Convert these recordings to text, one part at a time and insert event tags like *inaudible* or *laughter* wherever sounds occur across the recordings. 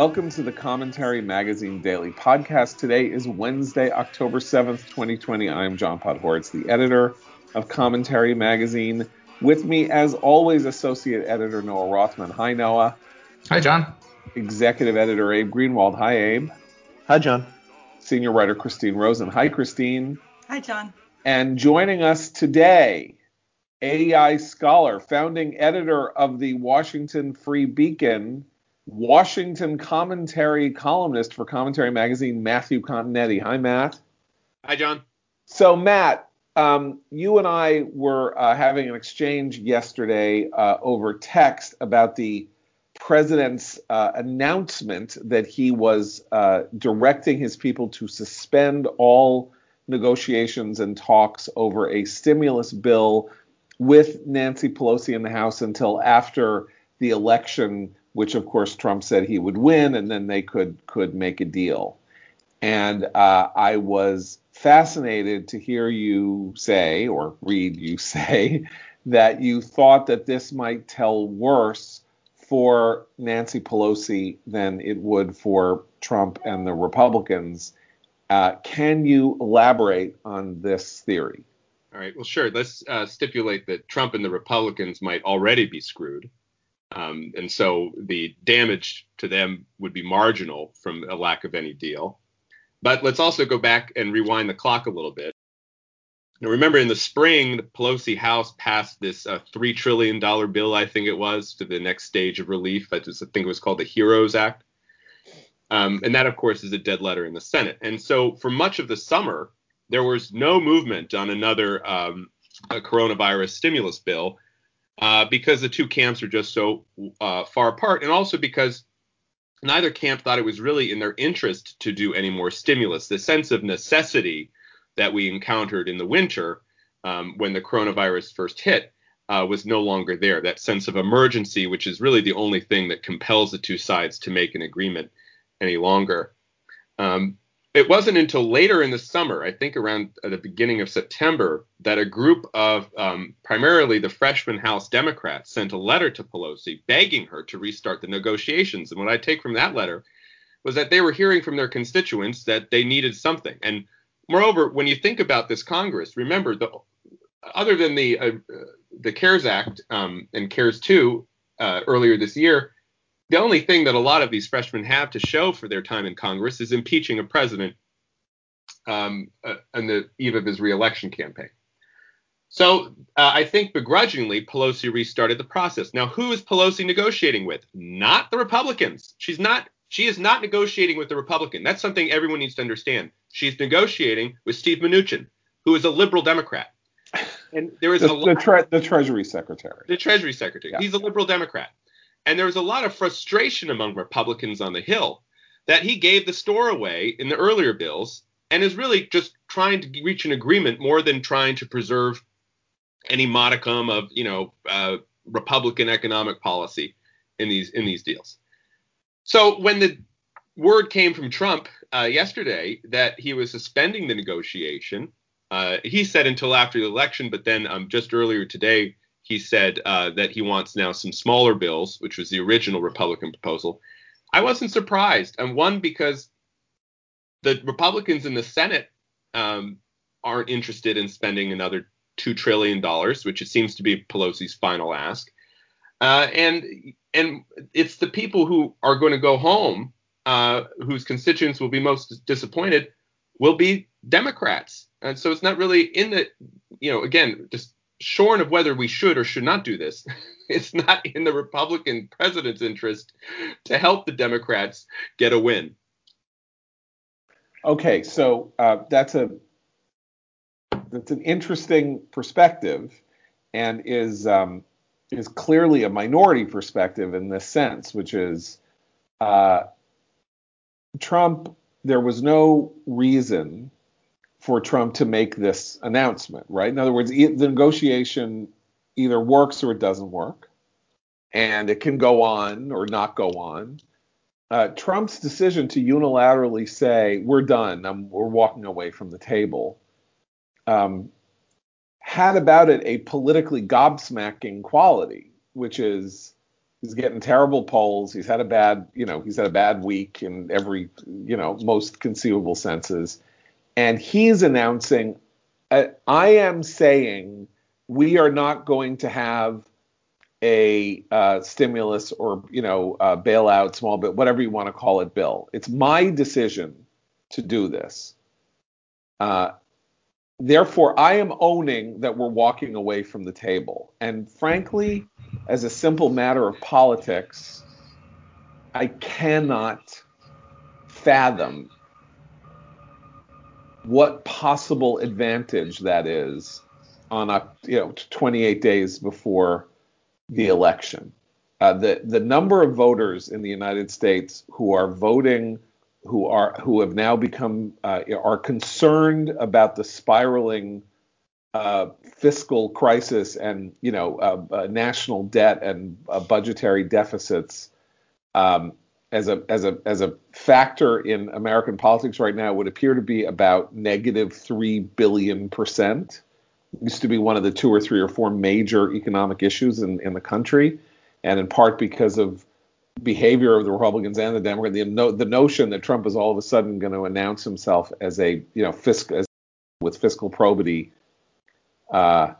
Welcome to the Commentary Magazine Daily Podcast. Today is Wednesday, October 7th, 2020. I am John Podhoretz, the editor of Commentary Magazine. With me, as always, Associate Editor Noah Rothman. Hi, Noah. Hi, John. Executive Editor Abe Greenwald. Hi, Abe. Hi, John. Senior Writer Christine Rosen. Hi, Christine. Hi, John. And joining us today, AEI scholar, founding editor of the Washington Free Beacon, Washington commentary columnist for Commentary Magazine, Matthew Continetti. Hi, Matt. Hi, John. So, Matt, um, you and I were uh, having an exchange yesterday uh, over text about the president's uh, announcement that he was uh, directing his people to suspend all negotiations and talks over a stimulus bill with Nancy Pelosi in the House until after the election which of course Trump said he would win, and then they could could make a deal. And uh, I was fascinated to hear you say or read you *laughs* say that you thought that this might tell worse for Nancy Pelosi than it would for Trump and the Republicans. Uh, can you elaborate on this theory? All right. Well, sure. Let's uh, stipulate that Trump and the Republicans might already be screwed. Um, and so the damage to them would be marginal from a lack of any deal. But let's also go back and rewind the clock a little bit. Now, remember in the spring, the Pelosi House passed this uh, $3 trillion bill, I think it was, to the next stage of relief. I, just, I think it was called the HEROES Act. Um, and that, of course, is a dead letter in the Senate. And so for much of the summer, there was no movement on another um, coronavirus stimulus bill uh, because the two camps are just so uh, far apart, and also because neither camp thought it was really in their interest to do any more stimulus. The sense of necessity that we encountered in the winter um, when the coronavirus first hit uh, was no longer there. That sense of emergency, which is really the only thing that compels the two sides to make an agreement any longer. Um, it wasn't until later in the summer, I think around the beginning of September, that a group of um, primarily the freshman House Democrats sent a letter to Pelosi begging her to restart the negotiations. And what I take from that letter was that they were hearing from their constituents that they needed something. And moreover, when you think about this Congress, remember the other than the uh, the CARES Act um, and CARES 2 uh, earlier this year, the only thing that a lot of these freshmen have to show for their time in Congress is impeaching a president um, uh, on the eve of his reelection campaign. So uh, I think begrudgingly, Pelosi restarted the process. Now, who is Pelosi negotiating with? Not the Republicans. She's not. She is not negotiating with the Republican. That's something everyone needs to understand. She's negotiating with Steve Mnuchin, who is a liberal Democrat. And there is the, a the, tre- the Treasury Secretary. The Treasury Secretary. Yeah. He's a liberal Democrat. And there was a lot of frustration among Republicans on the Hill that he gave the store away in the earlier bills and is really just trying to reach an agreement more than trying to preserve any modicum of, you know, uh, Republican economic policy in these in these deals. So when the word came from Trump uh, yesterday that he was suspending the negotiation, uh, he said until after the election, but then um, just earlier today he said uh, that he wants now some smaller bills, which was the original Republican proposal. I wasn't surprised, and one because the Republicans in the Senate um, aren't interested in spending another two trillion dollars, which it seems to be Pelosi's final ask, uh, and and it's the people who are going to go home, uh, whose constituents will be most disappointed, will be Democrats, and so it's not really in the, you know, again, just shorn of whether we should or should not do this, *laughs* it's not in the Republican president's interest to help the Democrats get a win. Okay, so uh, that's a that's an interesting perspective, and is um, is clearly a minority perspective in this sense, which is uh, Trump. There was no reason for Trump to make this announcement, right? In other words, the negotiation either works or it doesn't work, and it can go on or not go on. Uh, Trump's decision to unilaterally say we're done, I'm, we're walking away from the table, um, had about it a politically gobsmacking quality, which is He's getting terrible polls. He's had a bad, you know, he's had a bad week in every, you know, most conceivable senses. And he's announcing, uh, I am saying we are not going to have a uh, stimulus or, you know, bailout, small bit, whatever you want to call it, bill. It's my decision to do this. Uh, therefore, I am owning that we're walking away from the table. And frankly, as a simple matter of politics, I cannot fathom what possible advantage that is on a you know 28 days before the election. Uh, the the number of voters in the United States who are voting who are who have now become uh, are concerned about the spiraling uh, fiscal crisis and you know uh, uh national debt and uh, budgetary deficits um, as a as a as a factor in American politics right now would appear to be about negative three billion percent. Used to be one of the two or three or four major economic issues in, in the country, and in part because of behavior of the Republicans and the Democrats, the, no, the notion that Trump is all of a sudden going to announce himself as a you know fiscal with fiscal probity, uh,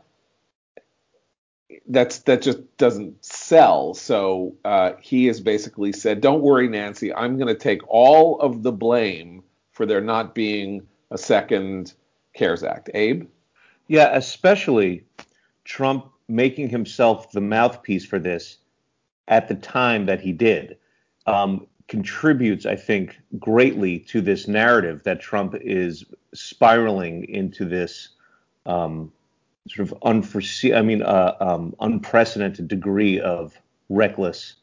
that's that just doesn't sell. So uh, he has basically said, "Don't worry, Nancy, I'm going to take all of the blame for there not being a second CARES Act." Abe, yeah, especially Trump making himself the mouthpiece for this at the time that he did um, contributes, I think, greatly to this narrative that Trump is spiraling into this um, sort of unforeseen, I mean, uh, um, unprecedented degree of reckless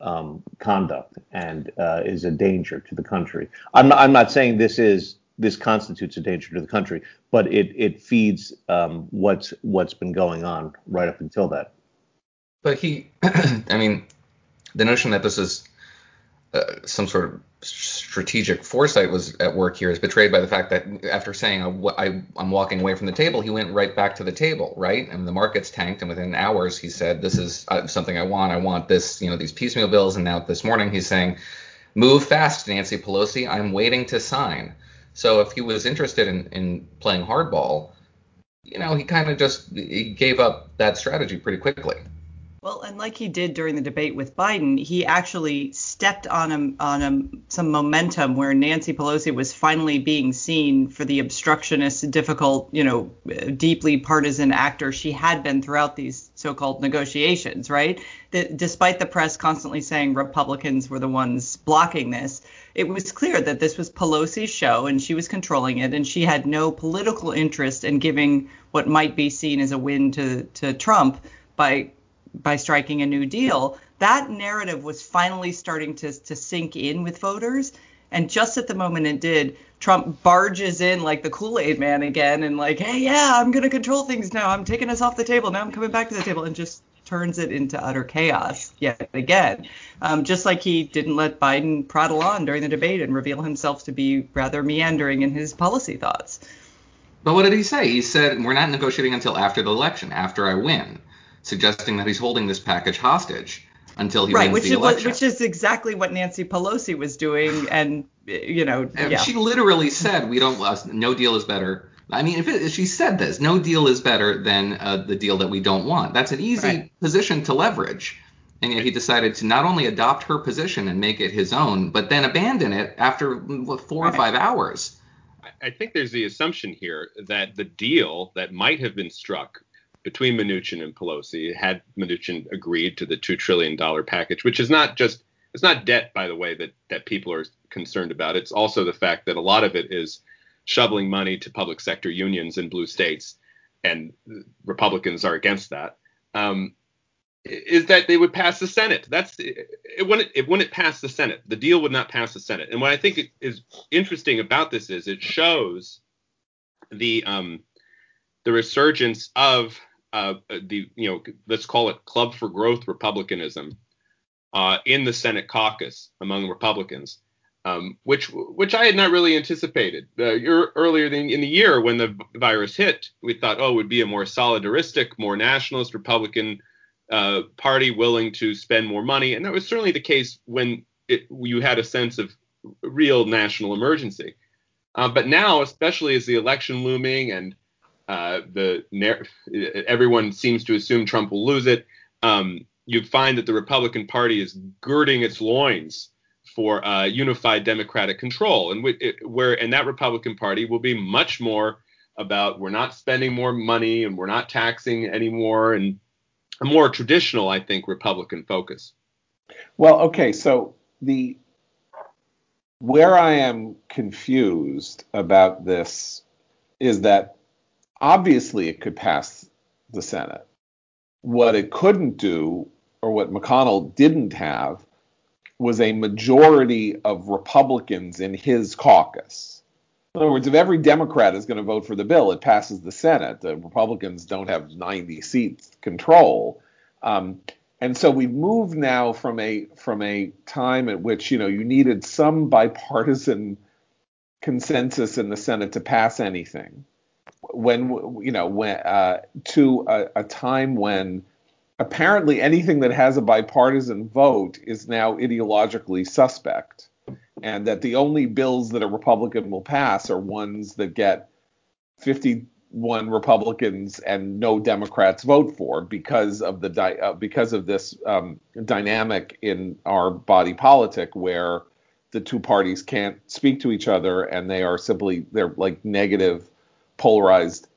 um, conduct and uh, is a danger to the country. I'm not, I'm not saying this is this constitutes a danger to the country, but it it feeds um, what's what's been going on right up until that. But he, *clears throat* I mean, the notion that this is uh, some sort of strategic foresight was at work here is betrayed by the fact that after saying I, am walking away from the table, he went right back to the table, right? And the markets tanked, and within hours he said, "This is uh, something I want. I want this, you know, these piecemeal bills." And now this morning he's saying, "Move fast, Nancy Pelosi. I'm waiting to sign." So if he was interested in, in playing hardball, you know, he kind of just he gave up that strategy pretty quickly. Well, and like he did during the debate with Biden, he actually stepped on a, on a, some momentum where Nancy Pelosi was finally being seen for the obstructionist, difficult, you know, deeply partisan actor she had been throughout these so-called negotiations, right? That despite the press constantly saying Republicans were the ones blocking this, it was clear that this was Pelosi's show and she was controlling it, and she had no political interest in giving what might be seen as a win to to Trump by by striking a new deal, that narrative was finally starting to, to sink in with voters. And just at the moment it did, Trump barges in like the Kool Aid man again and, like, hey, yeah, I'm going to control things now. I'm taking us off the table. Now I'm coming back to the table and just turns it into utter chaos yet again. Um, just like he didn't let Biden prattle on during the debate and reveal himself to be rather meandering in his policy thoughts. But what did he say? He said, We're not negotiating until after the election, after I win suggesting that he's holding this package hostage until he right, wins the election. Right? Which is exactly what Nancy Pelosi was doing, and you know, and yeah. she literally said, "We don't. Uh, no deal is better." I mean, if, it, if, she said this, no deal is better than uh, the deal that we don't want. That's an easy right. position to leverage. And yet he decided to not only adopt her position and make it his own, but then abandon it after what, four right. or five hours. I think there's the assumption here that the deal that might have been struck between Mnuchin and Pelosi had Mnuchin agreed to the two trillion dollar package, which is not just it's not debt, by the way, that that people are concerned about. It's also the fact that a lot of it is shoveling money to public sector unions in blue states, and Republicans are against that. Um, is that they would pass the Senate? That's it wouldn't it wouldn't pass the Senate. The deal would not pass the Senate. And what I think is interesting about this is it shows the um, the resurgence of uh, the you know let's call it Club for Growth Republicanism uh, in the Senate caucus among Republicans, um, which which I had not really anticipated. Uh, earlier in, the year when the virus hit, we thought oh it would be a more solidaristic, more nationalist Republican uh, party willing to spend more money, and that was certainly the case when it, you had a sense of real national emergency. Uh, but now, especially as the election looming and uh, the everyone seems to assume Trump will lose it, um, you find that the Republican Party is girding its loins for uh, unified Democratic control, and where and that Republican Party will be much more about we're not spending more money and we're not taxing anymore, and a more traditional, I think, Republican focus. Well, okay, so the where I am confused about this is that obviously it could pass the Senate. What it couldn't do, or what McConnell didn't have, was a majority of Republicans in his caucus. In other words, if every Democrat is going to vote for the bill, it passes the Senate. The Republicans don't have 90 seats control. Um, and so we've moved now from a from a time at which you know you needed some bipartisan consensus in the Senate to pass anything, when you know when uh, to a, a time when apparently anything that has a bipartisan vote is now ideologically suspect, and that the only bills that a Republican will pass are ones that get 51 Republicans and no Democrats vote for because of the di- uh, because of this um, dynamic in our body politic where the two parties can't speak to each other and they are simply they're like negative polarized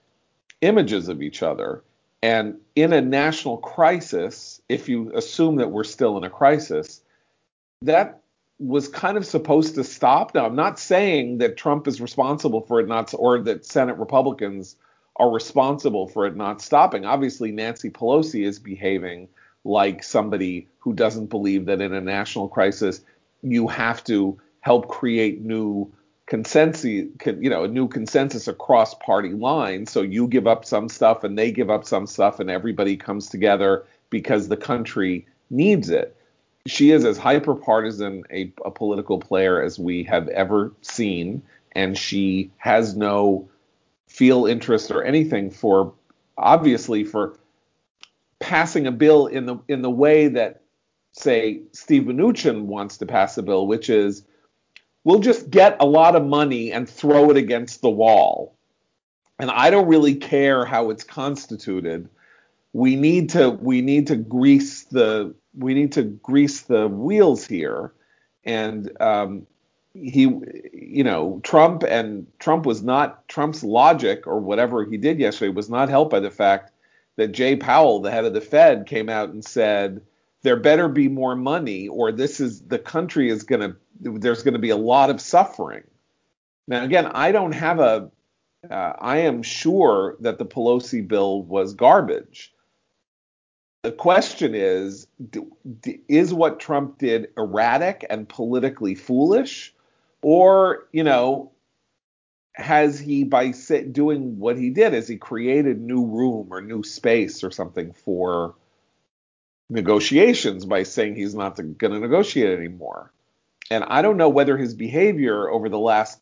images of each other and in a national crisis, if you assume that we're still in a crisis, that was kind of supposed to stop. Now, I'm not saying that Trump is responsible for it not, or that Senate Republicans are responsible for it not stopping. Obviously, Nancy Pelosi is behaving like somebody who doesn't believe that in a national crisis you have to help create new consensus, you know, a new consensus across party lines. So you give up some stuff and they give up some stuff, and everybody comes together because the country needs it. She is as hyper partisan a, a political player as we have ever seen, and she has no feel interest or anything for obviously for passing a bill in the in the way that say Steve Mnuchin wants to pass a bill, which is we'll just get a lot of money and throw it against the wall. And I don't really care how it's constituted. We need to we need to grease the we need to grease the wheels here. And um, he, you know, Trump and Trump was not Trump's logic or whatever he did yesterday was not helped by the fact that Jay Powell, the head of the Fed, came out and said there better be more money or this is the country is going to there's going to be a lot of suffering. Now, again, I don't have a. Uh, I am sure that the Pelosi bill was garbage. The question is, is what Trump did erratic and politically foolish, or you know, has he by doing what he did, has he created new room or new space or something for negotiations by saying he's not going to negotiate anymore? And I don't know whether his behavior over the last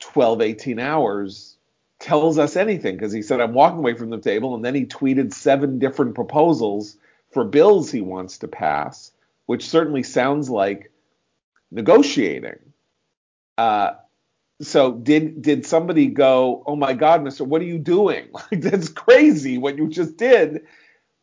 12, 18 hours tells us anything because he said, I'm walking away from the table. And then he tweeted seven different proposals for bills he wants to pass, which certainly sounds like negotiating. Uh, so did did somebody go, oh my God, Mister, what are you doing? *laughs* Like that's crazy what you just did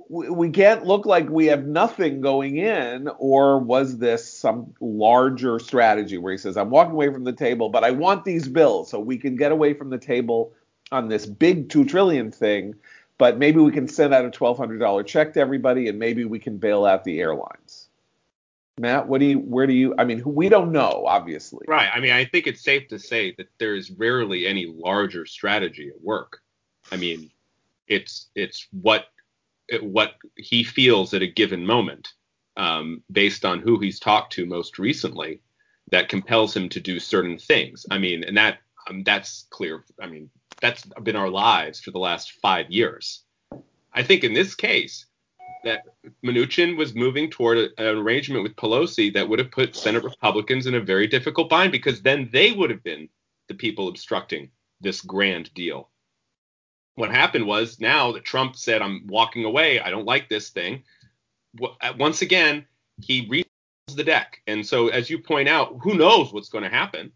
we can't look like we have nothing going in, or was this some larger strategy where he says, I'm walking away from the table, but I want these bills so we can get away from the table on this big two trillion thing, but maybe we can send out a twelve hundred dollar check to everybody and maybe we can bail out the airlines. Matt, what do you where do you I mean we don't know, obviously. Right. I mean, I think it's safe to say that there is rarely any larger strategy at work. I mean, it's it's what what he feels at a given moment, um, based on who he's talked to most recently, that compels him to do certain things. I mean, and that um, that's clear. I mean, that's been our lives for the last five years. I think in this case, that Mnuchin was moving toward a, an arrangement with Pelosi that would have put Senate Republicans in a very difficult bind because then they would have been the people obstructing this grand deal. What happened was now that Trump said, I'm walking away, I don't like this thing, once again, he reads the deck. And so, as you point out, who knows what's going to happen?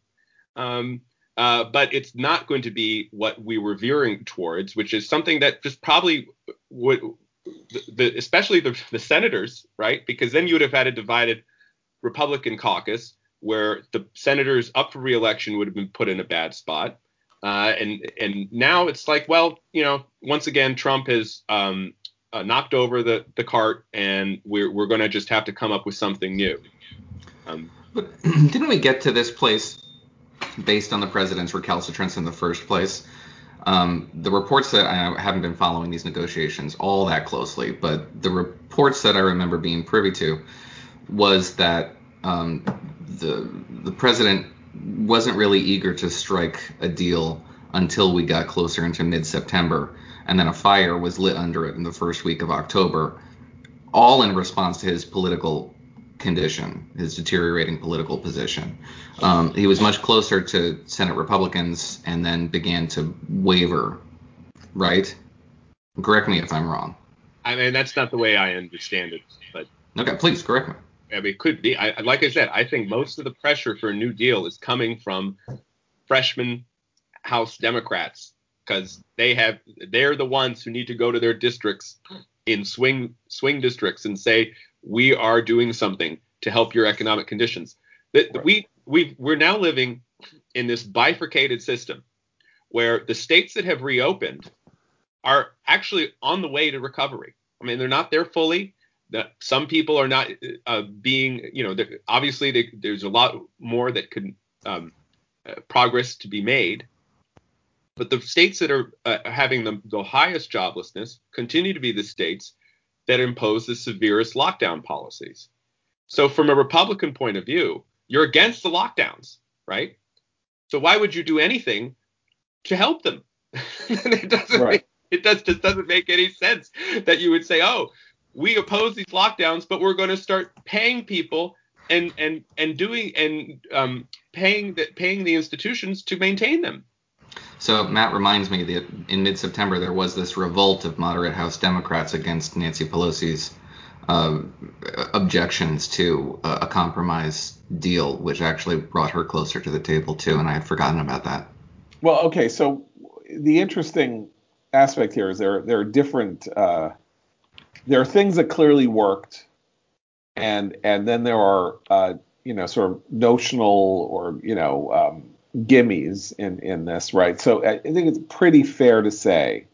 Um, uh, but it's not going to be what we were veering towards, which is something that just probably would, the, the, especially the, the senators, right? Because then you would have had a divided Republican caucus where the senators up for reelection would have been put in a bad spot. Uh, and and now it's like, well, you know, once again, Trump has um, uh, knocked over the the cart, and we're we're going to just have to come up with something new. Um, but *clears throat* didn't we get to this place based on the president's recalcitrance in the first place? Um, the reports that I haven't been following these negotiations all that closely, but the reports that I remember being privy to was that um, the the president wasn't really eager to strike a deal until we got closer into mid-September, and then a fire was lit under it in the first week of October, all in response to his political condition, his deteriorating political position. Um, he was much closer to Senate Republicans and then began to waver, right? Correct me if I'm wrong. I mean, that's not the way I understand it, but. Okay, please correct me. I mean, it could be. I, like I said, I think most of the pressure for a new deal is coming from freshman House Democrats because they have they're the ones who need to go to their districts in swing swing districts and say we are doing something to help your economic conditions. That right. we we we're now living in this bifurcated system where the states that have reopened are actually on the way to recovery. I mean, they're not there fully, that some people are not uh, being, you know, obviously they, there's a lot more that could um, uh, progress to be made. But the states that are uh, having the, the highest joblessness continue to be the states that impose the severest lockdown policies. So, from a Republican point of view, you're against the lockdowns, right? So why would you do anything to help them? *laughs* it doesn't. Right. Make, it does, just doesn't make any sense that you would say, oh, we oppose these lockdowns, but we're going to start paying people and and and doing and um, paying the paying the institutions to maintain them. So Matt reminds me that in mid-September there was this revolt of moderate House Democrats against Nancy Pelosi's uh, objections to a, a compromise deal, which actually brought her closer to the table too, and I had forgotten about that. Well, okay, so the interesting aspect here is there there are different uh, there are things that clearly worked, and and then there are uh, you know sort of notional or you know um, gimmies in in this, right? So I think it's pretty fair to say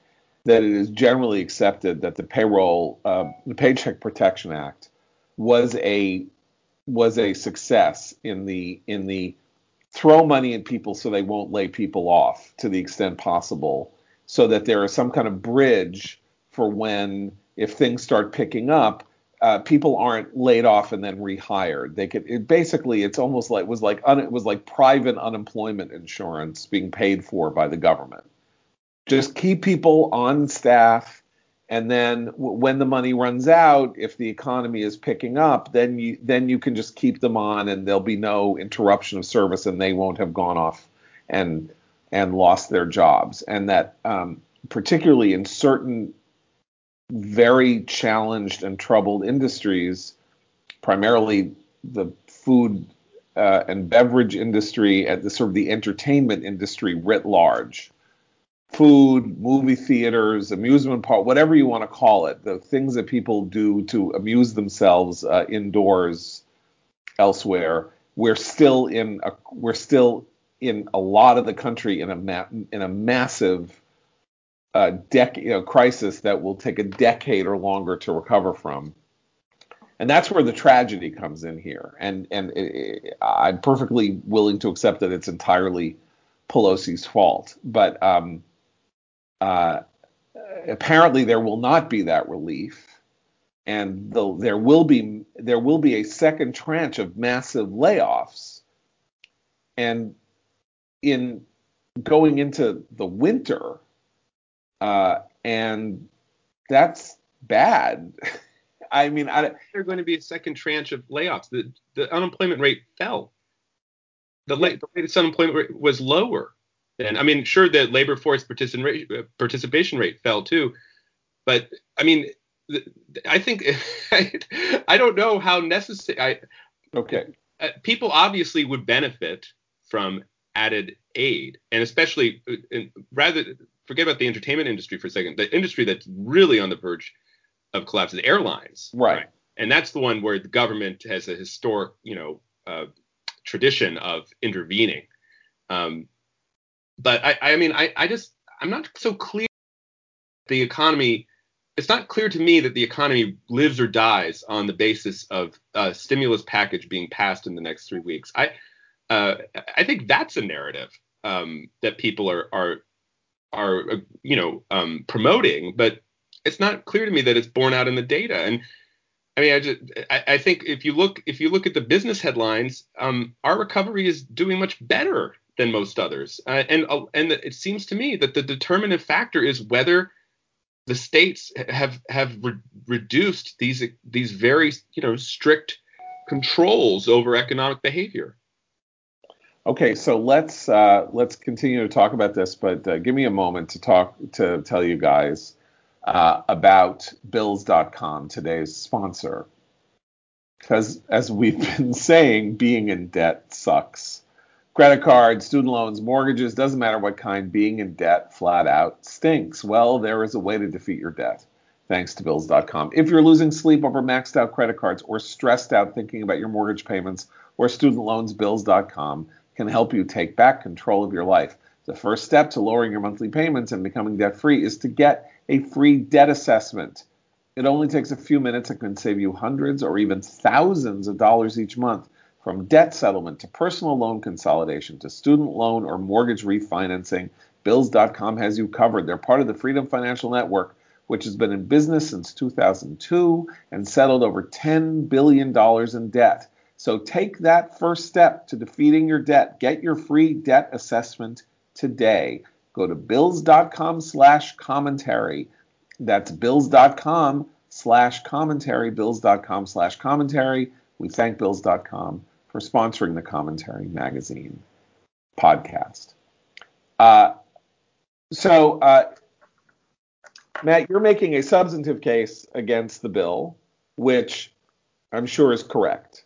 that it is generally accepted that the payroll, uh, the Paycheck Protection Act, was a was a success in the in the throw money at people so they won't lay people off to the extent possible, so that there is some kind of bridge for when if things start picking up, uh, people aren't laid off and then rehired. They could it basically it's almost like was like un, it was like private unemployment insurance being paid for by the government. Just keep people on staff, and then w- when the money runs out, if the economy is picking up, then you then you can just keep them on, and there'll be no interruption of service, and they won't have gone off and and lost their jobs. And that um, particularly in certain very challenged and troubled industries, primarily the food uh, and beverage industry and the sort of the entertainment industry writ large. Food, movie theaters, amusement park, whatever you want to call it, the things that people do to amuse themselves uh, indoors, elsewhere. We're still in a we're still in a lot of the country in a ma- in a massive a dec- you know, crisis that will take a decade or longer to recover from. And that's where the tragedy comes in here. And and it, it, I'm perfectly willing to accept that it's entirely Pelosi's fault, but um, uh, apparently there will not be that relief, and the, there will be there will be a second tranche of massive layoffs. And in going into the winter, uh, and that's bad. *laughs* I mean, I, there's going to be a second tranche of layoffs. The the unemployment rate fell. The, la- the latest unemployment rate was lower And I mean, sure, the labor force participation participation rate fell too, but I mean, I think *laughs* I don't know how necessary. I, okay. Uh, people obviously would benefit from added aid, and especially in, rather forget about the entertainment industry for a second. The industry that's really on the verge of collapse is airlines. Right. right? And that's the one where the government has a historic, you know, uh, tradition of intervening. Um, but I, I mean, I, I just I'm not so clear the economy it's not clear to me that the economy lives or dies on the basis of a stimulus package being passed in the next three weeks. I uh, I think that's a narrative um, that people are are are uh, you know um, promoting, but it's not clear to me that it's borne out in the data. And I mean, I, just, I, I think if you look if you look at the business headlines, um, our recovery is doing much better than most others, uh, and uh, and it seems to me that the determinative factor is whether the states have have re- reduced these these very you know strict controls over economic behavior. Okay, so let's uh, let's continue to talk about this, but uh, give me a moment to talk to tell you guys uh, about Bills.com, today's sponsor, because as we've *laughs* been saying, being in debt sucks credit cards, student loans, mortgages, doesn't matter what kind, being in debt flat out stinks. Well, there is a way to defeat your debt. Thanks to Bills.com. If you're losing sleep over maxed out credit cards or stressed out thinking about your mortgage payments or student loans, Bills.com can help you take back control of your life. The first step to lowering your monthly payments and becoming debt free is to get a free debt assessment. It only takes a few minutes and can save you hundreds or even thousands of dollars each month. From debt settlement to personal loan consolidation to student loan or mortgage refinancing, Bills.com has you covered. They're part of the Freedom Financial Network, which has been in business since 2002 and settled over $10 billion in debt. So take that first step to defeating your debt. Get your free debt assessment today. Go to bills.com slash commentary. That's bills.com slash commentary, bills.com slash commentary. We thank bills.com for sponsoring the Commentary Magazine podcast. Uh, so, uh, Matt, you're making a substantive case against the bill, which I'm sure is correct.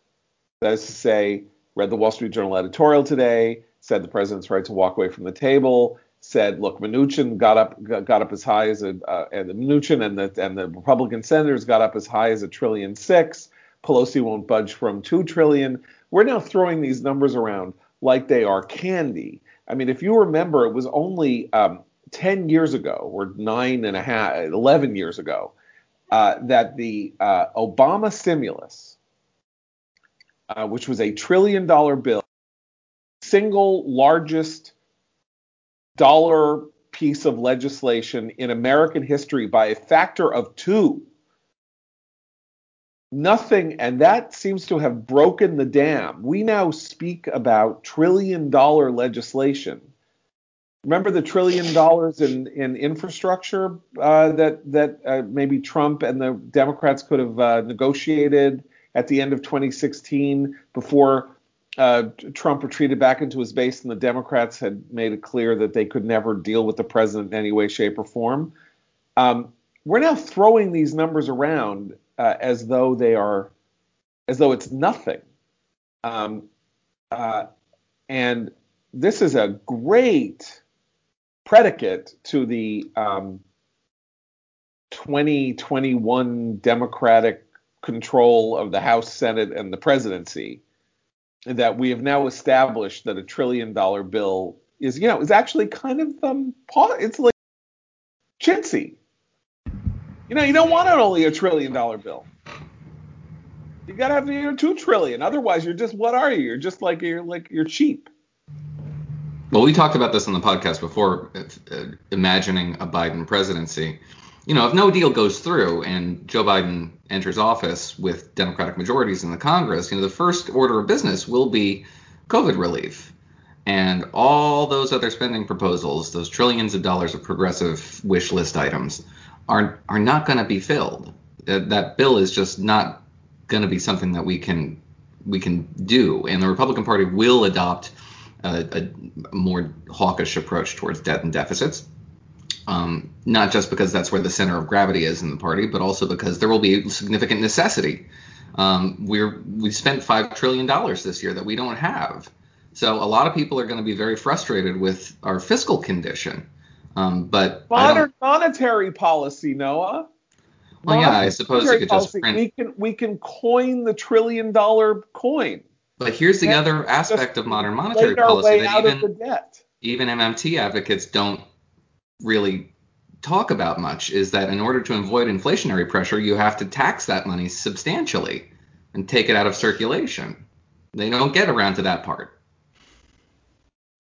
That is to say, read the Wall Street Journal editorial today, said the president's right to walk away from the table, said, look, Mnuchin got up got up as high as a uh, and the Mnuchin and the and the Republican senators got up as high as a trillion six. Pelosi won't budge from two trillion. We're now throwing these numbers around like they are candy. I mean, if you remember, it was only um, 10 years ago, or nine and a half, 11 years ago, uh, that the uh, Obama stimulus, uh, which was a trillion dollar bill, single largest dollar piece of legislation in American history by a factor of two, nothing, and that seems to have broken the dam. We now speak about trillion dollar legislation. Remember the trillion dollars in, in infrastructure uh, that that uh, maybe Trump and the Democrats could have uh, negotiated at the end of 2016 before uh, Trump retreated back into his base and the Democrats had made it clear that they could never deal with the president in any way, shape, or form. Um, we're now throwing these numbers around uh, as though they are, as though it's nothing. Um, uh, and this is a great predicate to the um, 2021 Democratic control of the House, Senate, and the presidency. That we have now established that a trillion dollar bill is, you know, is actually kind of um, it's like chintzy. You know, you don't want an only a trillion dollar bill. You gotta have you know, two trillion. Otherwise, you're just what are you? You're just like you're like you're cheap. Well, we talked about this on the podcast before, uh, imagining a Biden presidency. You know, if no deal goes through and Joe Biden enters office with Democratic majorities in the Congress, you know, the first order of business will be COVID relief. And all those other spending proposals, those trillions of dollars of progressive wish list items, are are not going to be filled. That, that bill is just not going to be something that we can we can do, and the Republican Party will adopt a, a more hawkish approach towards debt and deficits. Um, not just because that's where the center of gravity is in the party, but also because there will be significant necessity. Um, we're we spent five trillion dollars this year that we don't have, so a lot of people are going to be very frustrated with our fiscal condition. Um, but modern monetary policy, Noah. Well, yeah, I suppose you could policy, just print. We can we can coin the trillion dollar coin. But here's the other aspect of modern monetary policy that even even MMT advocates don't really talk about much is that in order to avoid inflationary pressure, you have to tax that money substantially and take it out of circulation. They don't get around to that part.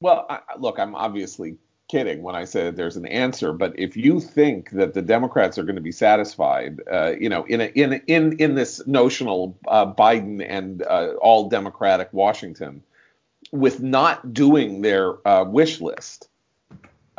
Well, I, look, I'm obviously kidding when I say that there's an answer, but if you think that the Democrats are going to be satisfied, uh, you know, in a, in in in this notional uh, Biden and uh, all Democratic Washington, with not doing their uh, wish list,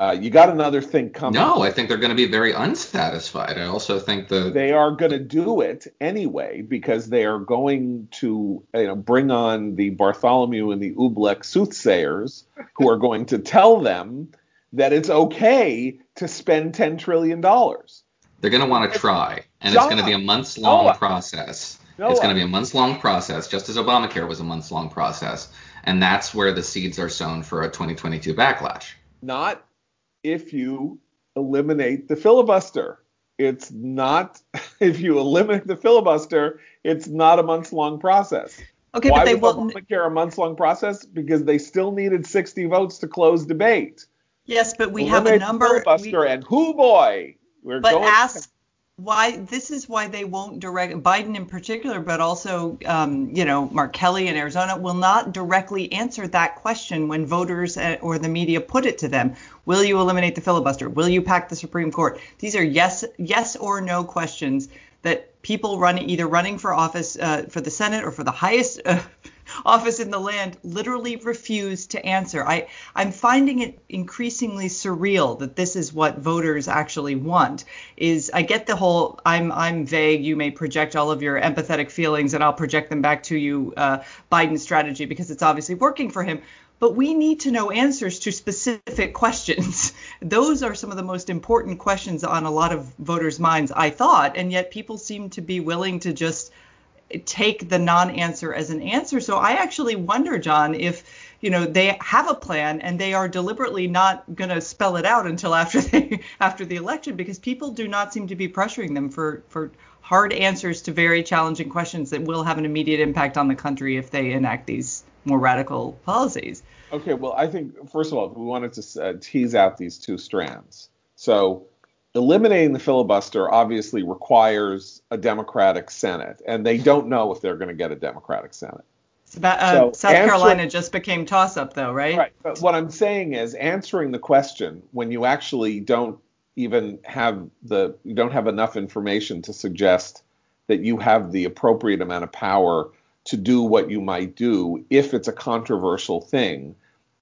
uh, you got another thing coming. No, I think they're going to be very unsatisfied. I also think that they are going to do it anyway because they are going to you know bring on the Bartholomew and the Oobleck soothsayers who are going to tell them that it's okay to spend ten trillion dollars. They're going to want to try, and it's going to be a months long process. It's going to be a months long process, just as Obamacare was a months long process, and that's where the seeds are sown for a 2022 backlash. Not if you eliminate the filibuster. It's not *laughs* if you eliminate the filibuster, it's not a months long process. Okay, Why but they was won't Obamacare a months long process? Because they still needed 60 votes to close debate. Yes, but we eliminate have a number. Filibuster we, and who boy, we're but going. ask why this is why they won't direct Biden in particular, but also um, you know Mark Kelly in Arizona will not directly answer that question when voters uh, or the media put it to them. Will you eliminate the filibuster? Will you pack the Supreme Court? These are yes yes or no questions that people running either running for office uh, for the Senate or for the highest uh, office in the land literally refused to answer. I, I'm finding it increasingly surreal that this is what voters actually want. Is I get the whole I'm I'm vague. You may project all of your empathetic feelings, and I'll project them back to you. Uh, Biden strategy because it's obviously working for him. But we need to know answers to specific questions. *laughs* Those are some of the most important questions on a lot of voters' minds, I thought, and yet people seem to be willing to just take the non-answer as an answer. So I actually wonder, John, if you know they have a plan and they are deliberately not going to spell it out until after *laughs* they after the election because people do not seem to be pressuring them for for hard answers to very challenging questions that will have an immediate impact on the country if they enact these more radical policies. Okay, well, I think first of all, we wanted to uh, tease out these two strands. So eliminating the filibuster obviously requires a Democratic Senate, and they don't know if they're going to get a Democratic Senate. About, uh, so South answer, Carolina just became toss up, though, right? Right. But what I'm saying is answering the question when you actually don't even have the you don't have enough information to suggest that you have the appropriate amount of power to do what you might do if it's a controversial thing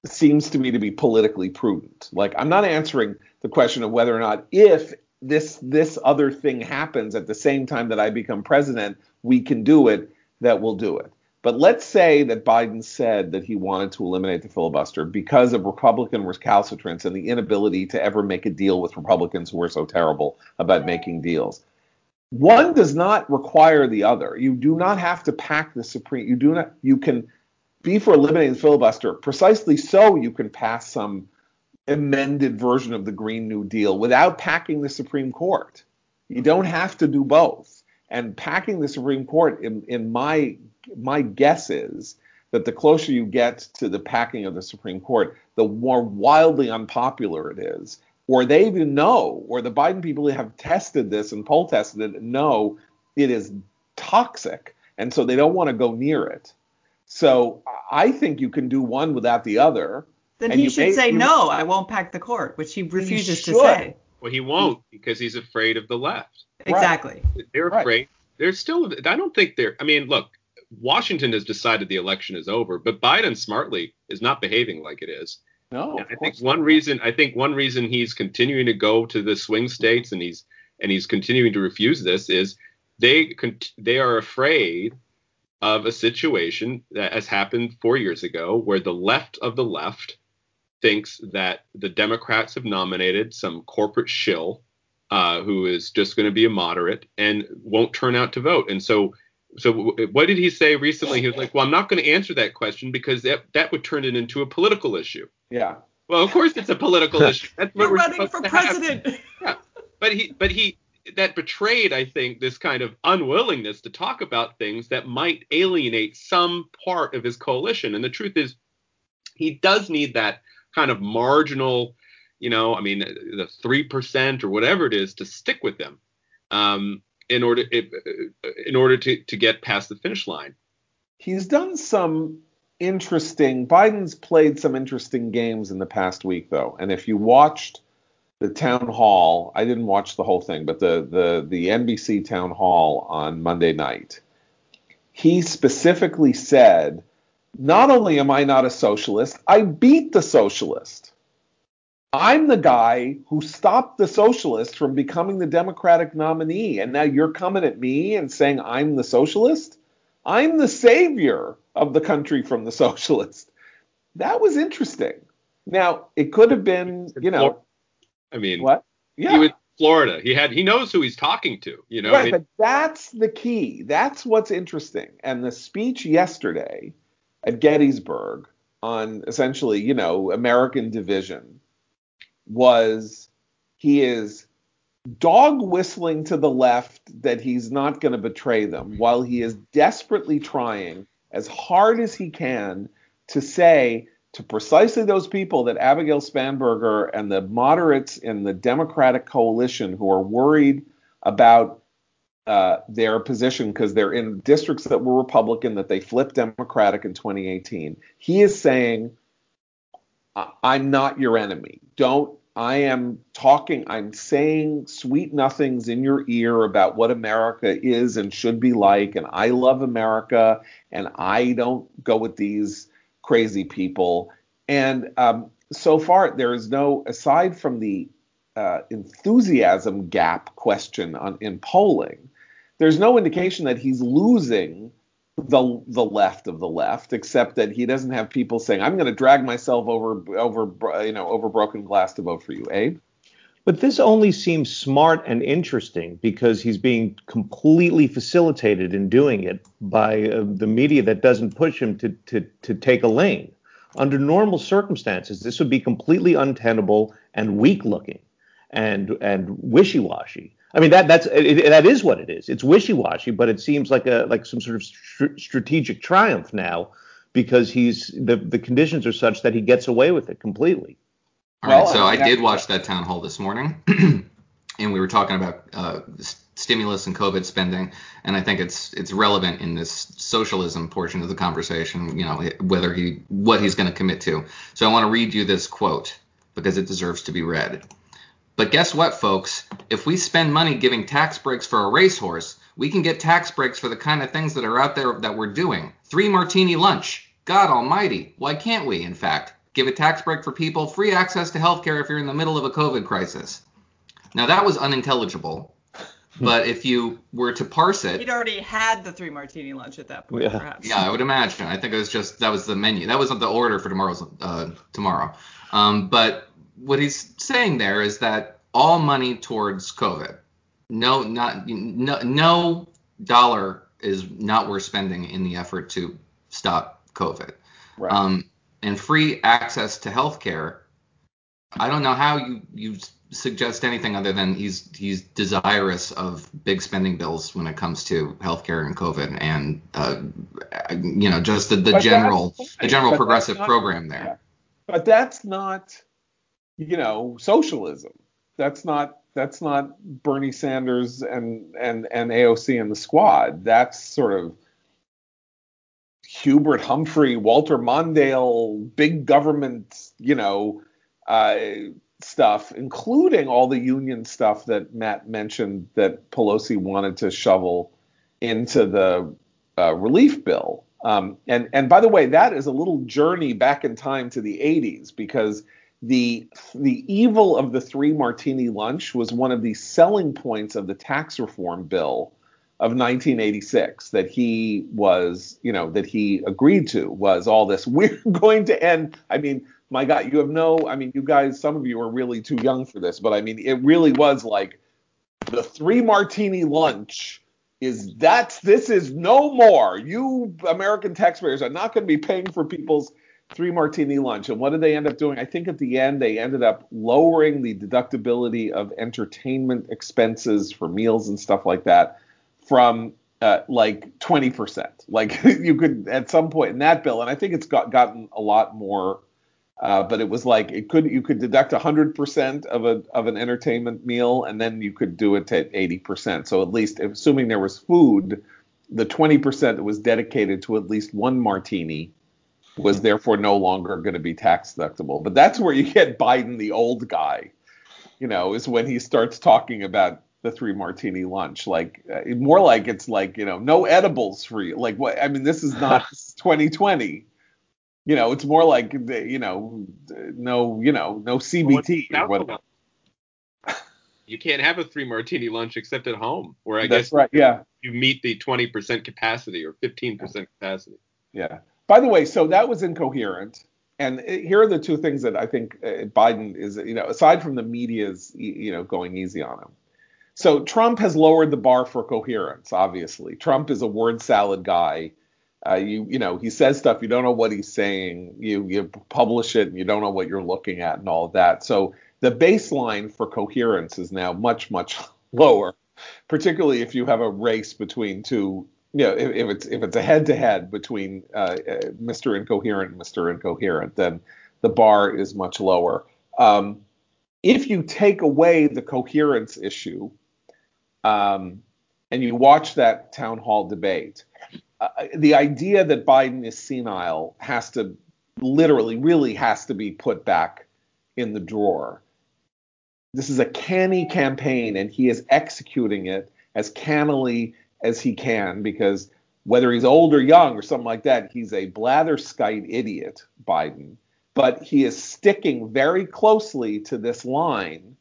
seems to me to be politically prudent. Like I'm not answering the question of whether or not if this this other thing happens at the same time that I become president, we can do it, that we'll do it. But let's say that Biden said that he wanted to eliminate the filibuster because of Republican recalcitrance and the inability to ever make a deal with Republicans who are so terrible about making deals. One does not require the other. You do not have to pack the Supreme. You do not. You can be for eliminating the filibuster. Precisely so, you can pass some amended version of the Green New Deal without packing the Supreme Court. You don't have to do both. And packing the Supreme Court, in, in my my guess is that the closer you get to the packing of the Supreme Court, the more wildly unpopular it is. Or they even know, or the Biden people who have tested this and poll tested it know it is toxic. And so they don't want to go near it. So I think you can do one without the other. Then he should may, say no, I won't pack the court, which he refuses he to say. Well, he won't because he's afraid of the left. Exactly. Right. They're afraid. Right. They're still. I don't think they're. I mean, look, Washington has decided the election is over, but Biden smartly is not behaving like it is. No. I think one reason. I think one reason he's continuing to go to the swing states and he's and he's continuing to refuse this is they they are afraid of a situation that has happened four years ago where the left of the left thinks that the Democrats have nominated some corporate shill uh, who is just going to be a moderate and won't turn out to vote. And so, so what did he say recently? He was like, "Well, I'm not going to answer that question because that that would turn it into a political issue." Yeah. Well, of course it's a political *laughs* issue. That's what You're we're running for president. Yeah. But he, but he, that betrayed, I think, this kind of unwillingness to talk about things that might alienate some part of his coalition. And the truth is, he does need that kind of marginal, you know, I mean, the three percent or whatever it is to stick with them, um, in order in order to to get past the finish line. He's done some interesting. Biden's played some interesting games in the past week, though, and if you watched the town hall, I didn't watch the whole thing, but the the the NBC town hall on Monday night, he specifically said not only am I not a socialist, I beat the socialist. I'm the guy who stopped the socialist from becoming the Democratic nominee. And now you're coming at me and saying I'm the socialist? I'm the savior of the country from the *laughs* socialist. That was interesting. Now, it could have been, you know. I mean, what? Yeah. He was Florida. He had he knows who he's talking to, you know. Right, I mean, but that's the key. That's what's interesting. And the speech yesterday at Gettysburg on essentially, you know, American division was he is dog whistling to the left that he's not going to betray them while he is desperately trying as hard as he can to say to precisely those people that Abigail Spanberger and the moderates in the Democratic coalition who are worried about uh, their position because they're in districts that were Republican that they flipped Democratic in 2018. He is saying, I'm not your enemy. Don't, I am talking, I'm saying sweet nothings in your ear about what America is and should be like. And I love America and I don't go with these crazy people. And um, so far, there is no, aside from the uh, enthusiasm gap question on, in polling, there's no indication that he's losing the the left of the left, except that he doesn't have people saying, "I'm going to drag myself over over you know over broken glass to vote for you." Abe. But this only seems smart and interesting because he's being completely facilitated in doing it by uh, the media that doesn't push him to, to, to take a lane. Under normal circumstances, this would be completely untenable and weak looking and, and wishy washy. I mean that that's it, that is what it is. It's wishy-washy, but it seems like a like some sort of str- strategic triumph now because he's the the conditions are such that he gets away with it completely. All right, well, so I, I did watch that town hall this morning, *clears throat* and we were talking about uh, stimulus and COVID spending, and I think it's it's relevant in this socialism portion of the conversation. You know whether he what he's going to commit to. So I want to read you this quote because it deserves to be read. But guess what, folks? If we spend money giving tax breaks for a racehorse, we can get tax breaks for the kind of things that are out there that we're doing. Three martini lunch. God almighty. Why can't we, in fact, give a tax break for people, free access to healthcare if you're in the middle of a COVID crisis? Now, that was unintelligible. But if you were to parse it, he'd already had the three martini lunch at that point, yeah. perhaps. Yeah, I would imagine. I think it was just that was the menu. That wasn't the order for tomorrow's uh, tomorrow. Um, but what he's saying there is that all money towards COVID, no, not no, no dollar is not worth spending in the effort to stop COVID. Right. Um, and free access to healthcare. I don't know how you you suggest anything other than he's he's desirous of big spending bills when it comes to healthcare and COVID and uh, you know just the, the general the general progressive not, program there. Yeah. But that's not you know, socialism. That's not that's not Bernie Sanders and and and AOC and the squad. That's sort of Hubert Humphrey, Walter Mondale, big government, you know, uh, stuff, including all the union stuff that Matt mentioned that Pelosi wanted to shovel into the uh, relief bill. Um, and and by the way, that is a little journey back in time to the 80s because the the evil of the three martini lunch was one of the selling points of the tax reform bill of 1986 that he was, you know, that he agreed to was all this. *laughs* We're going to end. I mean, my God, you have no. I mean, you guys, some of you are really too young for this, but I mean, it really was like the three martini lunch is that's this is no more. You American taxpayers are not going to be paying for people's three martini lunch. And what did they end up doing? I think at the end they ended up lowering the deductibility of entertainment expenses for meals and stuff like that from uh, like 20%. Like *laughs* you could at some point in that bill, and I think it's got gotten a lot more. Uh, but it was like it could you could deduct 100% of a of an entertainment meal, and then you could do it at 80%. So at least, assuming there was food, the 20% that was dedicated to at least one martini was therefore no longer going to be tax deductible. But that's where you get Biden, the old guy, you know, is when he starts talking about the three martini lunch. Like uh, more like it's like you know no edibles for you. Like what? I mean, this is not *laughs* 2020. You know, it's more like you know no you know no CBT or. You can't have a three martini lunch except at home, where I That's guess right. Yeah. you meet the 20% capacity or 15% capacity. Yeah. By the way, so that was incoherent. And here are the two things that I think uh, Biden is, you know, aside from the media's, you know, going easy on him. So Trump has lowered the bar for coherence. Obviously, Trump is a word salad guy. Uh, you, you know, he says stuff you don't know what he's saying. You, you publish it and you don't know what you're looking at and all of that. So the baseline for coherence is now much, much *laughs* lower, particularly if you have a race between two you know, if, if, it's if it's a head to head between uh, uh, Mr. Incoherent and Mr. Incoherent, then the bar is much lower. Um, if you take away the coherence issue, um, and you watch that town hall debate, uh, the idea that Biden is senile has to literally, really has to be put back in the drawer. This is a canny campaign, and he is executing it as cannily as he can because whether he's old or young or something like that, he's a blatherskite idiot, Biden. But he is sticking very closely to this line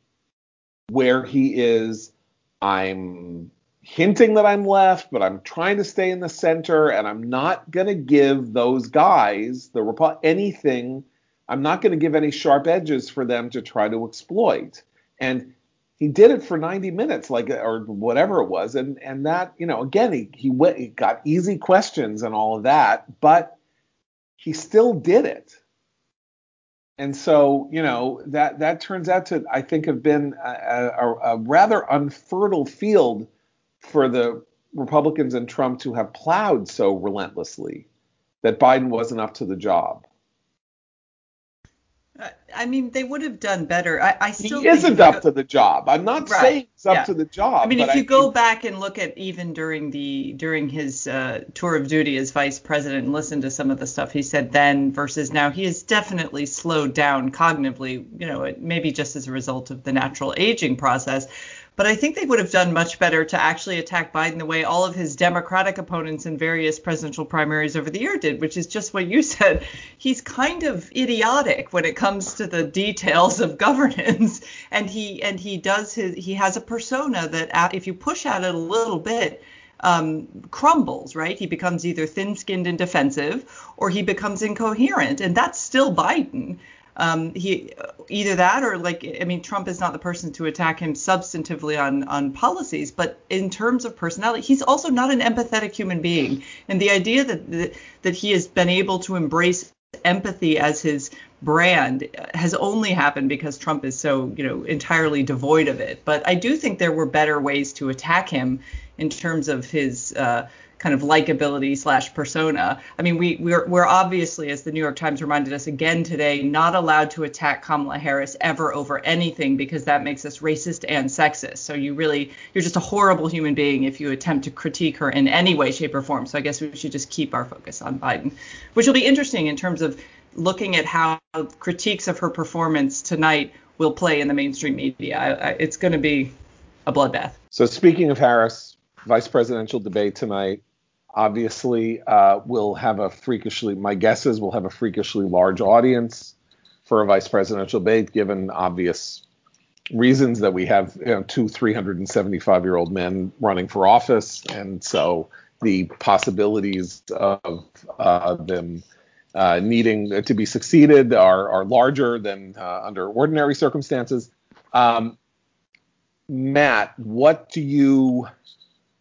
where he is, I'm hinting that I'm left, but I'm trying to stay in the center, and I'm not going to give those guys, the Repu- anything, I'm not going to give any sharp edges for them to try to exploit. And he did it for 90 minutes, like or whatever it was, and and that you know again he he, went, he got easy questions and all of that, but he still did it. And so you know that that turns out to I think have been a, a, a rather unfertile field for the Republicans and Trump to have plowed so relentlessly that Biden wasn't up to the job. I mean, they would have done better. I, I still he isn't up to the job. I'm not right, saying he's up yeah. to the job. I mean, if you I go back and look at even during the during his uh, tour of duty as vice president and listen to some of the stuff he said then versus now, he has definitely slowed down cognitively. You know, maybe just as a result of the natural aging process. But I think they would have done much better to actually attack Biden the way all of his Democratic opponents in various presidential primaries over the year did, which is just what you *laughs* said. He's kind of idiotic when it comes to the details of governance, *laughs* and he and he does his he has a persona that if you push at it a little bit. Um, crumbles, right? He becomes either thin skinned and defensive or he becomes incoherent. And that's still Biden um, he either that or like I mean Trump is not the person to attack him substantively on on policies, but in terms of personality, he's also not an empathetic human being. And the idea that that, he has been able to embrace empathy as his brand has only happened because Trump is so, you know, entirely devoid of it. But I do think there were better ways to attack him in terms of his uh, kind of likability slash persona. I mean, we we're, we're obviously, as the New York Times reminded us again today, not allowed to attack Kamala Harris ever over anything because that makes us racist and sexist. So you really you're just a horrible human being if you attempt to critique her in any way, shape, or form. So I guess we should just keep our focus on Biden, which will be interesting in terms of looking at how critiques of her performance tonight will play in the mainstream media. I, I, it's going to be a bloodbath. So speaking of Harris, vice presidential debate tonight obviously uh, will have a freakishly, my guess is will have a freakishly large audience for a vice presidential debate, given obvious reasons that we have you know, two 375 year old men running for office, and so the possibilities of uh, them uh, needing to be succeeded are, are larger than uh, under ordinary circumstances. Um, Matt, what do you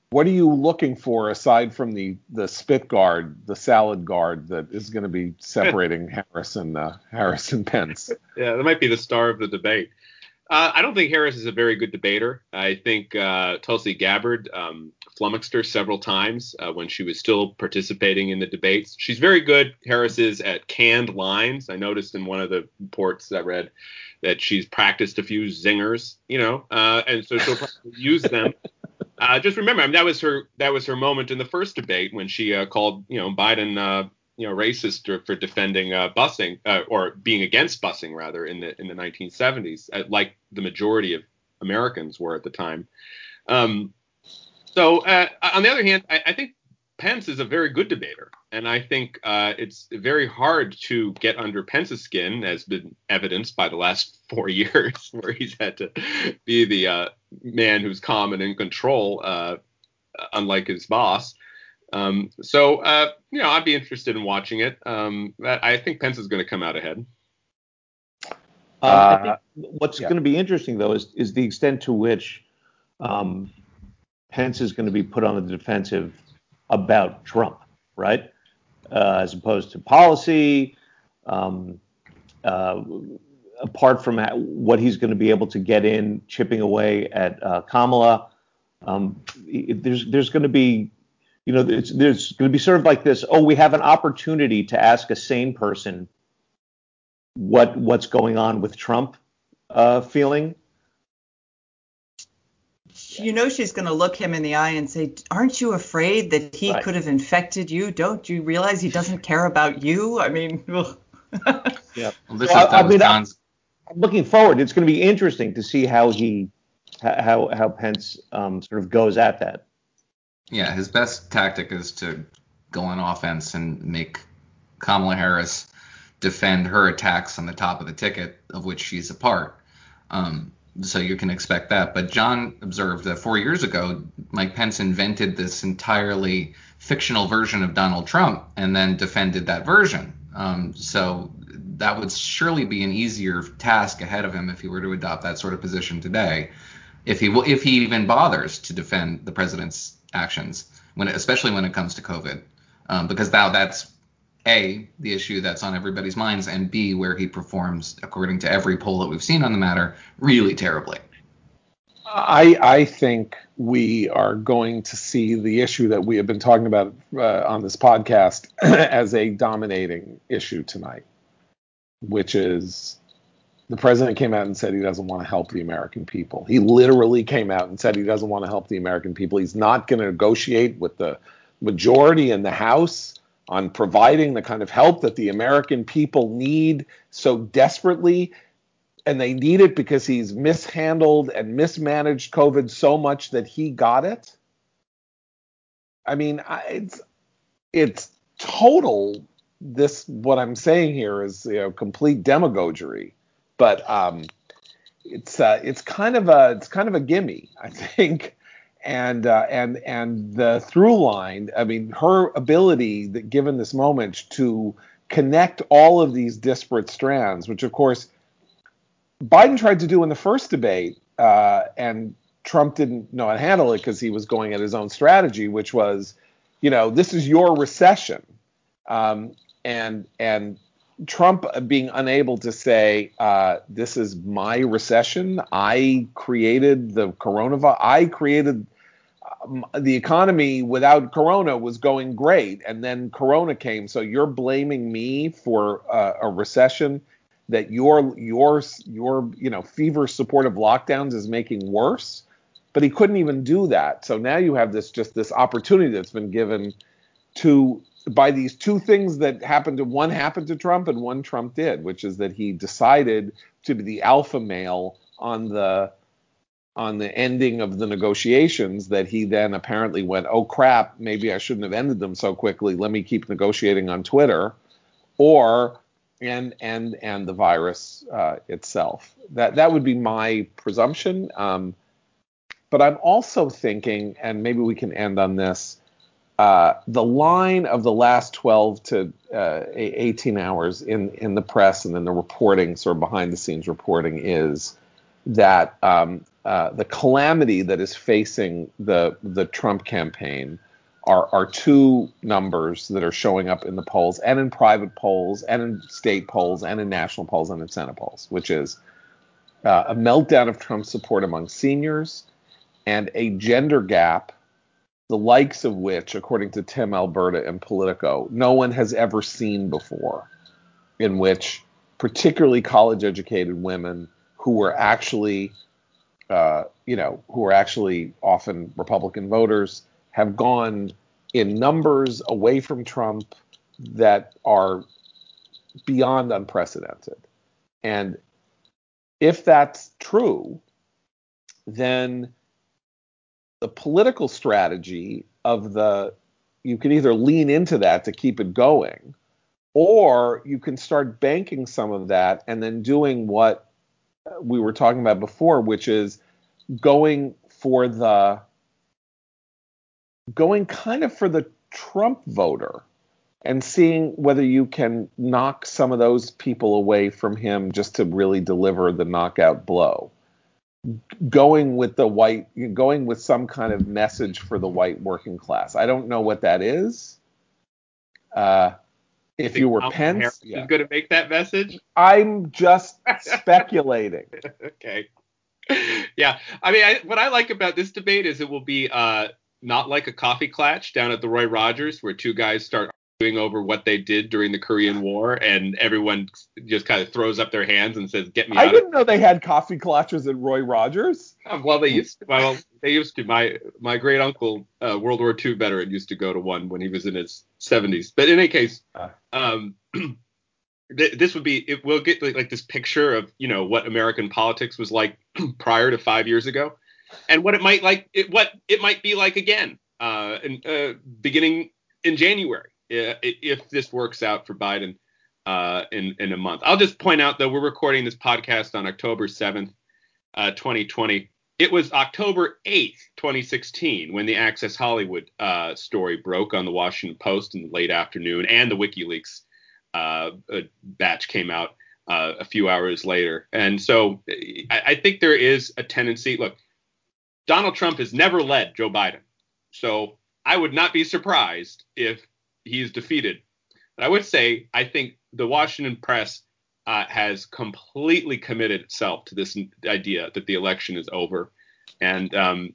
what are you looking for aside from the the spit guard, the salad guard that is going to be separating *laughs* Harris and uh, Harris and Pence? Yeah, that might be the star of the debate. Uh, I don't think Harris is a very good debater. I think uh, Tulsi Gabbard um, flummoxed her several times uh, when she was still participating in the debates. She's very good. Harris is at canned lines. I noticed in one of the reports I read that she's practiced a few zingers, you know, uh, and so she'll probably use them. *laughs* Uh, just remember, I mean, that was her that was her moment in the first debate when she uh, called, you know, Biden you know racist for defending uh, busing uh, or being against busing rather in the in the 1970s, uh, like the majority of Americans were at the time. Um, so uh, on the other hand, I, I, think Pence is a very good debater, and I think uh, it's very hard to get under Pence's skin, as been evidenced by the last *laughs* four years, *laughs* where he's had to be the uh, man who's calm and in control, unlike his boss. Um, so, uh, you know, I'd be interested in watching it. Um, I think Pence is going to come out ahead. Uh, what's yeah. going to be interesting, though, is, is the extent to which um, Pence is going to be put on the defensive about Trump, right? Uh, as opposed to policy, um, uh, apart from what he's going to be able to get in chipping away at uh, Kamala. Um, there's there's going to be you know, there's going to be sort of like this. Oh, we have an opportunity to ask a sane person what what's going on with Trump uh, feeling. You know she's going to look him in the eye and say, "Aren't you afraid that he right. could have infected you? Don't you realize he doesn't care about you?" I mean, *laughs* yeah. Well, this so is, I, I mean, I'm looking forward. It's going to be interesting to see how he how how Pence um, sort of goes at that. Yeah, his best tactic is to go on offense and make Kamala Harris defend her attacks on the top of the ticket, of which she's a part. Um, so you can expect that. But John observed that four years ago, Mike Pence invented this entirely fictional version of Donald Trump and then defended that version. Um, so that would surely be an easier task ahead of him if he were to adopt that sort of position today. If he if he even bothers to defend the president's actions when, especially when it comes to COVID, um, because now that's a the issue that's on everybody's minds, and b where he performs, according to every poll that we've seen on the matter, really terribly. I, I think we are going to see the issue that we have been talking about uh, on this podcast *clears throat* as a dominating issue tonight, which is the president came out and said he doesn't want to help the American people. He literally came out and said he doesn't want to help the American people. He's not going to negotiate with the majority in the House on providing the kind of help that the American people need so desperately. And they need it because he's mishandled and mismanaged COVID so much that he got it. I mean, it's it's total. This what I'm saying here is you know complete demagoguery but um, it's uh, it's kind of a it's kind of a gimme, I *laughs* think. And uh, and and the through line, I mean, her ability that given this moment to connect all of these disparate strands, which of course Biden tried to do in the first debate, uh, and Trump didn't know how to handle it because he was going at his own strategy, which was, you know, this is your recession, um, and and Trump being unable to say, uh, this is my recession. I created the coronavirus. I created um, the economy without corona was going great. And then corona came. So you're blaming me for uh, a recession that your, your, your, you know, fever supportive lockdowns is making worse. But he couldn't even do that. So now you have this just this opportunity that's been given to by these two things that happened to one happened to Trump and one Trump did, which is that he decided to be the alpha male on the on the ending of the negotiations that he then apparently went, "Oh crap, maybe I shouldn't have ended them so quickly. Let me keep negotiating on Twitter." Or and and and the virus uh, itself. That that would be my presumption. Um, but I'm also thinking, and maybe we can end on this. Uh, the line of the last 12 to uh, 18 hours in in the press and then the reporting, sort of behind the scenes reporting, is that um, uh, the calamity that is facing the the Trump campaign are are two numbers that are showing up in the polls and in private polls and in state polls and in national polls and in Senate polls, which is uh, a meltdown of Trump's support among seniors and a gender gap, the likes of which, according to Tim Alberta and Politico, no one has ever seen before, in which particularly college educated women who were actually, uh, you know, who are actually often Republican voters have gone in numbers away from Trump that are beyond unprecedented. And if that's true, then the political strategy of the you can either lean into that to keep it going or you can start banking some of that and then doing what uh, we were talking about before which is going for the going kind of for the Trump voter and seeing whether you can knock some of those people away from him just to really deliver the knockout blow going with the white, going with some kind of message for the white working class. I don't know what that is. Uh, if you were Pence, Harris yeah. is going to make that message. I'm just *laughs* speculating. okay. Yeah, I mean, I, what I like about this debate is it will be uh, not like a coffee clatch down at the Roy Rogers, where two guys start over what they did during the Korean War, and everyone just kind of throws up their hands and says, "Get me!" I didn't know they had coffee clutches at Roy Rogers. Uh, well, they used to. Well, they used to. My my great uncle, uh, World War II veteran, used to go to one when he was in his 70s. But in any case, uh. um, *clears throat* this would be. It we'll get like, like this picture of you know what American politics was like *clears throat* prior to five years ago, and what it might like. It, what it might be like again, uh, in, uh, beginning in January if this works out for Biden uh, in in a month. I'll just point out though we're recording this podcast on October 7th, uh, 2020. It was October 8th, 2016, when the Access Hollywood uh, story broke on the Washington Post in the late afternoon, and the WikiLeaks uh, batch came out uh, a few hours later. And so I, I think there is a tendency. Look, Donald Trump has never led Joe Biden, so I would not be surprised if he is defeated. But I would say I think the Washington press uh, has completely committed itself to this idea that the election is over, and um,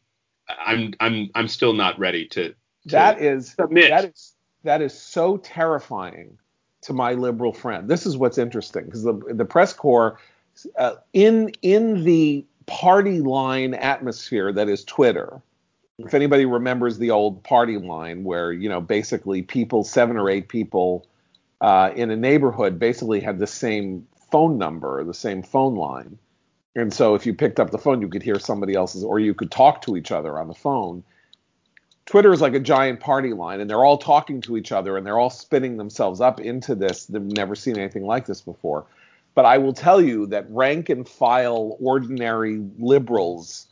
I'm I'm I'm still not ready to. to that is submit. that is that is so terrifying to my liberal friend. This is what's interesting because the the press corps uh, in in the party line atmosphere that is Twitter if anybody remembers the old party line where you know basically people seven or eight people uh, in a neighborhood basically had the same phone number the same phone line. And so if you picked up the phone you could hear somebody else's or you could talk to each other on the phone. Twitter is like a giant party line and they're all talking to each other and they're all spinning themselves up into this. They've never seen anything like this before. But i will tell you that rank and file ordinary liberals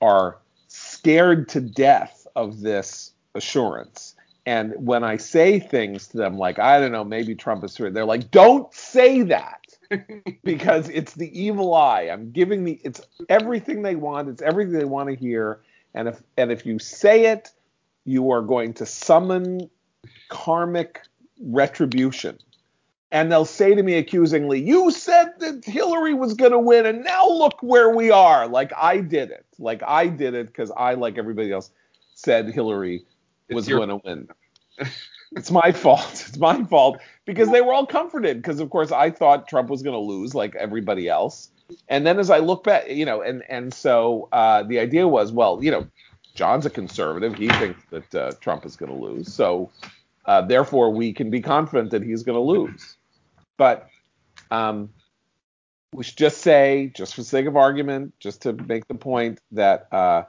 are scared to death of this assurance. And when I say things to them like, I don't know, maybe Trump is through, they're like, don't say that *laughs* because it's the evil eye. I'm giving the, it's everything they want. It's everything they want to hear. And if, and if you say it, you are going to summon karmic retribution and they'll say to me accusingly, "You said that Hillary was going to win, and now look where we are." Like I did it. Like I did it because I, like everybody else, said Hillary was going to win. *laughs* it's my fault. It's my fault because they were all comforted because, of course, I thought Trump was going to lose, like everybody else. And then as I look back, you know, and and so uh, the idea was, well, you know, John's a conservative. He thinks that uh, Trump is going to lose, so uh, therefore we can be confident that he's going to lose. But um, we should just say, just for sake of argument, just to make the point that uh,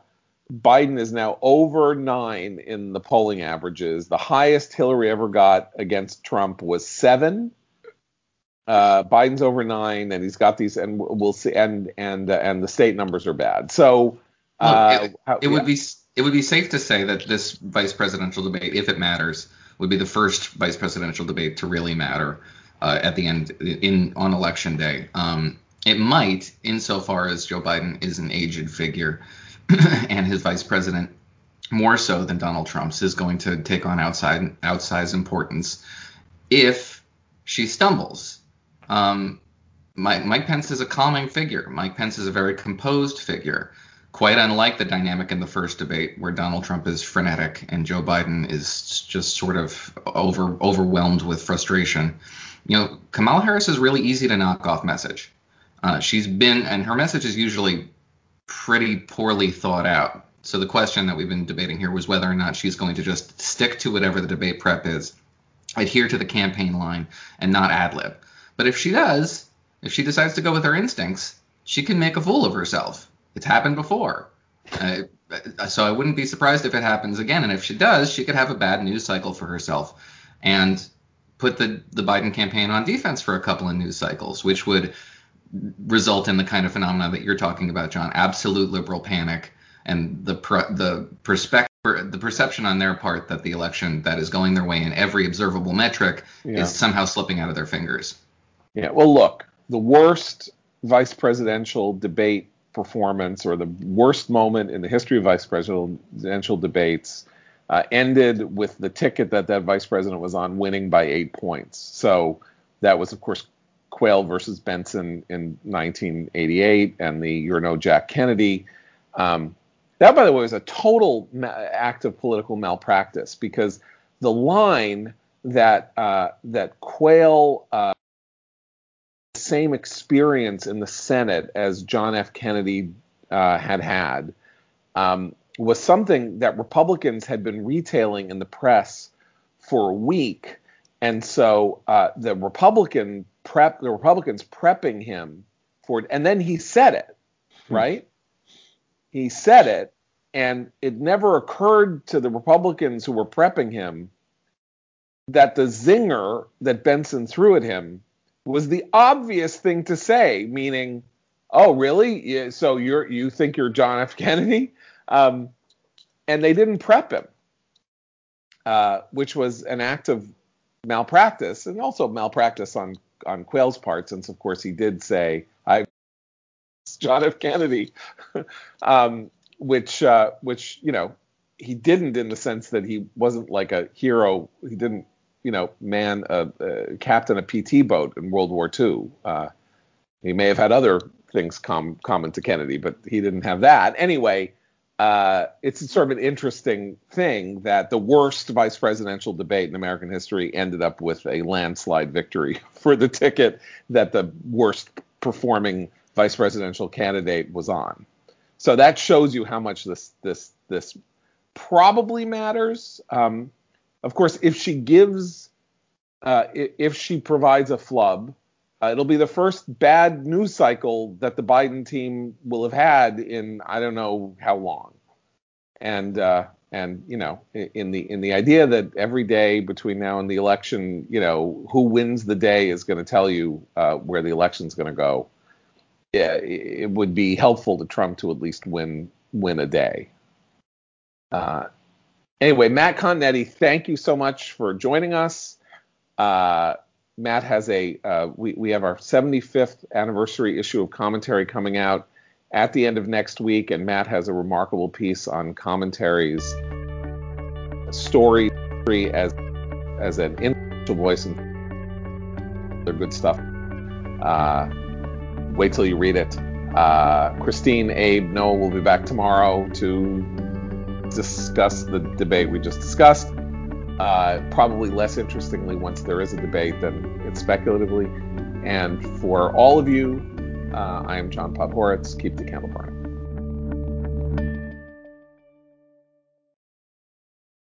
Biden is now over nine in the polling averages. The highest Hillary ever got against Trump was seven. Uh, Biden's over nine, and he's got these, and we'll see, and and uh, and the state numbers are bad. So uh, Look, it, how, it yeah. would be it would be safe to say that this vice presidential debate, if it matters, would be the first vice presidential debate to really matter uh, at the end in on election day. Um, it might, insofar as Joe Biden is an aged figure, *clears throat* and his vice president more so than Donald Trump's is going to take on outside outsized importance if she stumbles. Um, Mike, Mike Pence is a calming figure. Mike Pence is a very composed figure, quite unlike the dynamic in the first debate where Donald Trump is frenetic and Joe Biden is just sort of over overwhelmed with frustration. You know, Kamala Harris is really easy to knock off message. Uh, she's been, and her message is usually pretty poorly thought out. So the question that we've been debating here was whether or not she's going to just stick to whatever the debate prep is, adhere to the campaign line, and not ad lib. But if she does, if she decides to go with her instincts, she can make a fool of herself. It's happened before. Uh, so I wouldn't be surprised if it happens again. And if she does, she could have a bad news cycle for herself and put the, the Biden campaign on defense for a couple of news cycles, which would result in the kind of phenomena that you're talking about, John. Absolute liberal panic and the the perspective the perception on their part that the election that is going their way in every observable metric yeah. is somehow slipping out of their fingers. Yeah. Well, look, the worst vice presidential debate performance or the worst moment in the history of vice presidential debates uh, ended with the ticket that that vice president was on winning by eight points. So that was, of course, Quayle versus Bentsen in 1988 and the You're No Jack Kennedy. Um, that, by the way, was a total ma- act of political malpractice because the line that uh, that Quayle uh, same experience in the Senate as John F. Kennedy uh, had had um, was something that Republicans had been retailing in the press for a week, and so uh, the Republican prep the Republicans prepping him for it, and then he said it, hmm. right? He said it, and it never occurred to the Republicans who were prepping him that the zinger that Bentsen threw at him was the obvious thing to say, meaning, "Oh, really? So you're you think you're John F. Kennedy?" Um, and they didn't prep him, uh, which was an act of malpractice and also malpractice on on Quayle's part, since of course he did say, "I John F. Kennedy," *laughs* um, which uh, which you know he didn't in the sense that he wasn't like a hero. He didn't you know, man, a, uh, captain a PT boat in World War II. Uh, he may have had other things com- common to Kennedy, but he didn't have that. Anyway, uh, it's sort of an interesting thing that the worst vice presidential debate in American history ended up with a landslide victory *laughs* for the ticket that the worst performing vice presidential candidate was on. So that shows you how much this this this probably matters. Um, of course, if she gives, uh, if she provides a flub, uh, it'll be the first bad news cycle that the Biden team will have had in I don't know how long. And uh, and you know, in the in the idea that every day between now and the election, you know, who wins the day is going to tell you uh, where the election's going to go. Yeah, it would be helpful to Trump to at least win win a day. Uh, Anyway, Matt Continetti, thank you so much for joining us. Uh, Matt has a uh, we we have our 75th anniversary issue of commentary coming out at the end of next week, and Matt has a remarkable piece on commentaries story as as an influential voice and they're good stuff. Uh, wait till you read it. Uh, Christine, Abe, Noah will be back tomorrow to discuss the debate we just discussed. Uh, probably less interestingly once there is a debate than it's speculatively. And for all of you, uh, I am John Podhoretz. Keep the candle burning.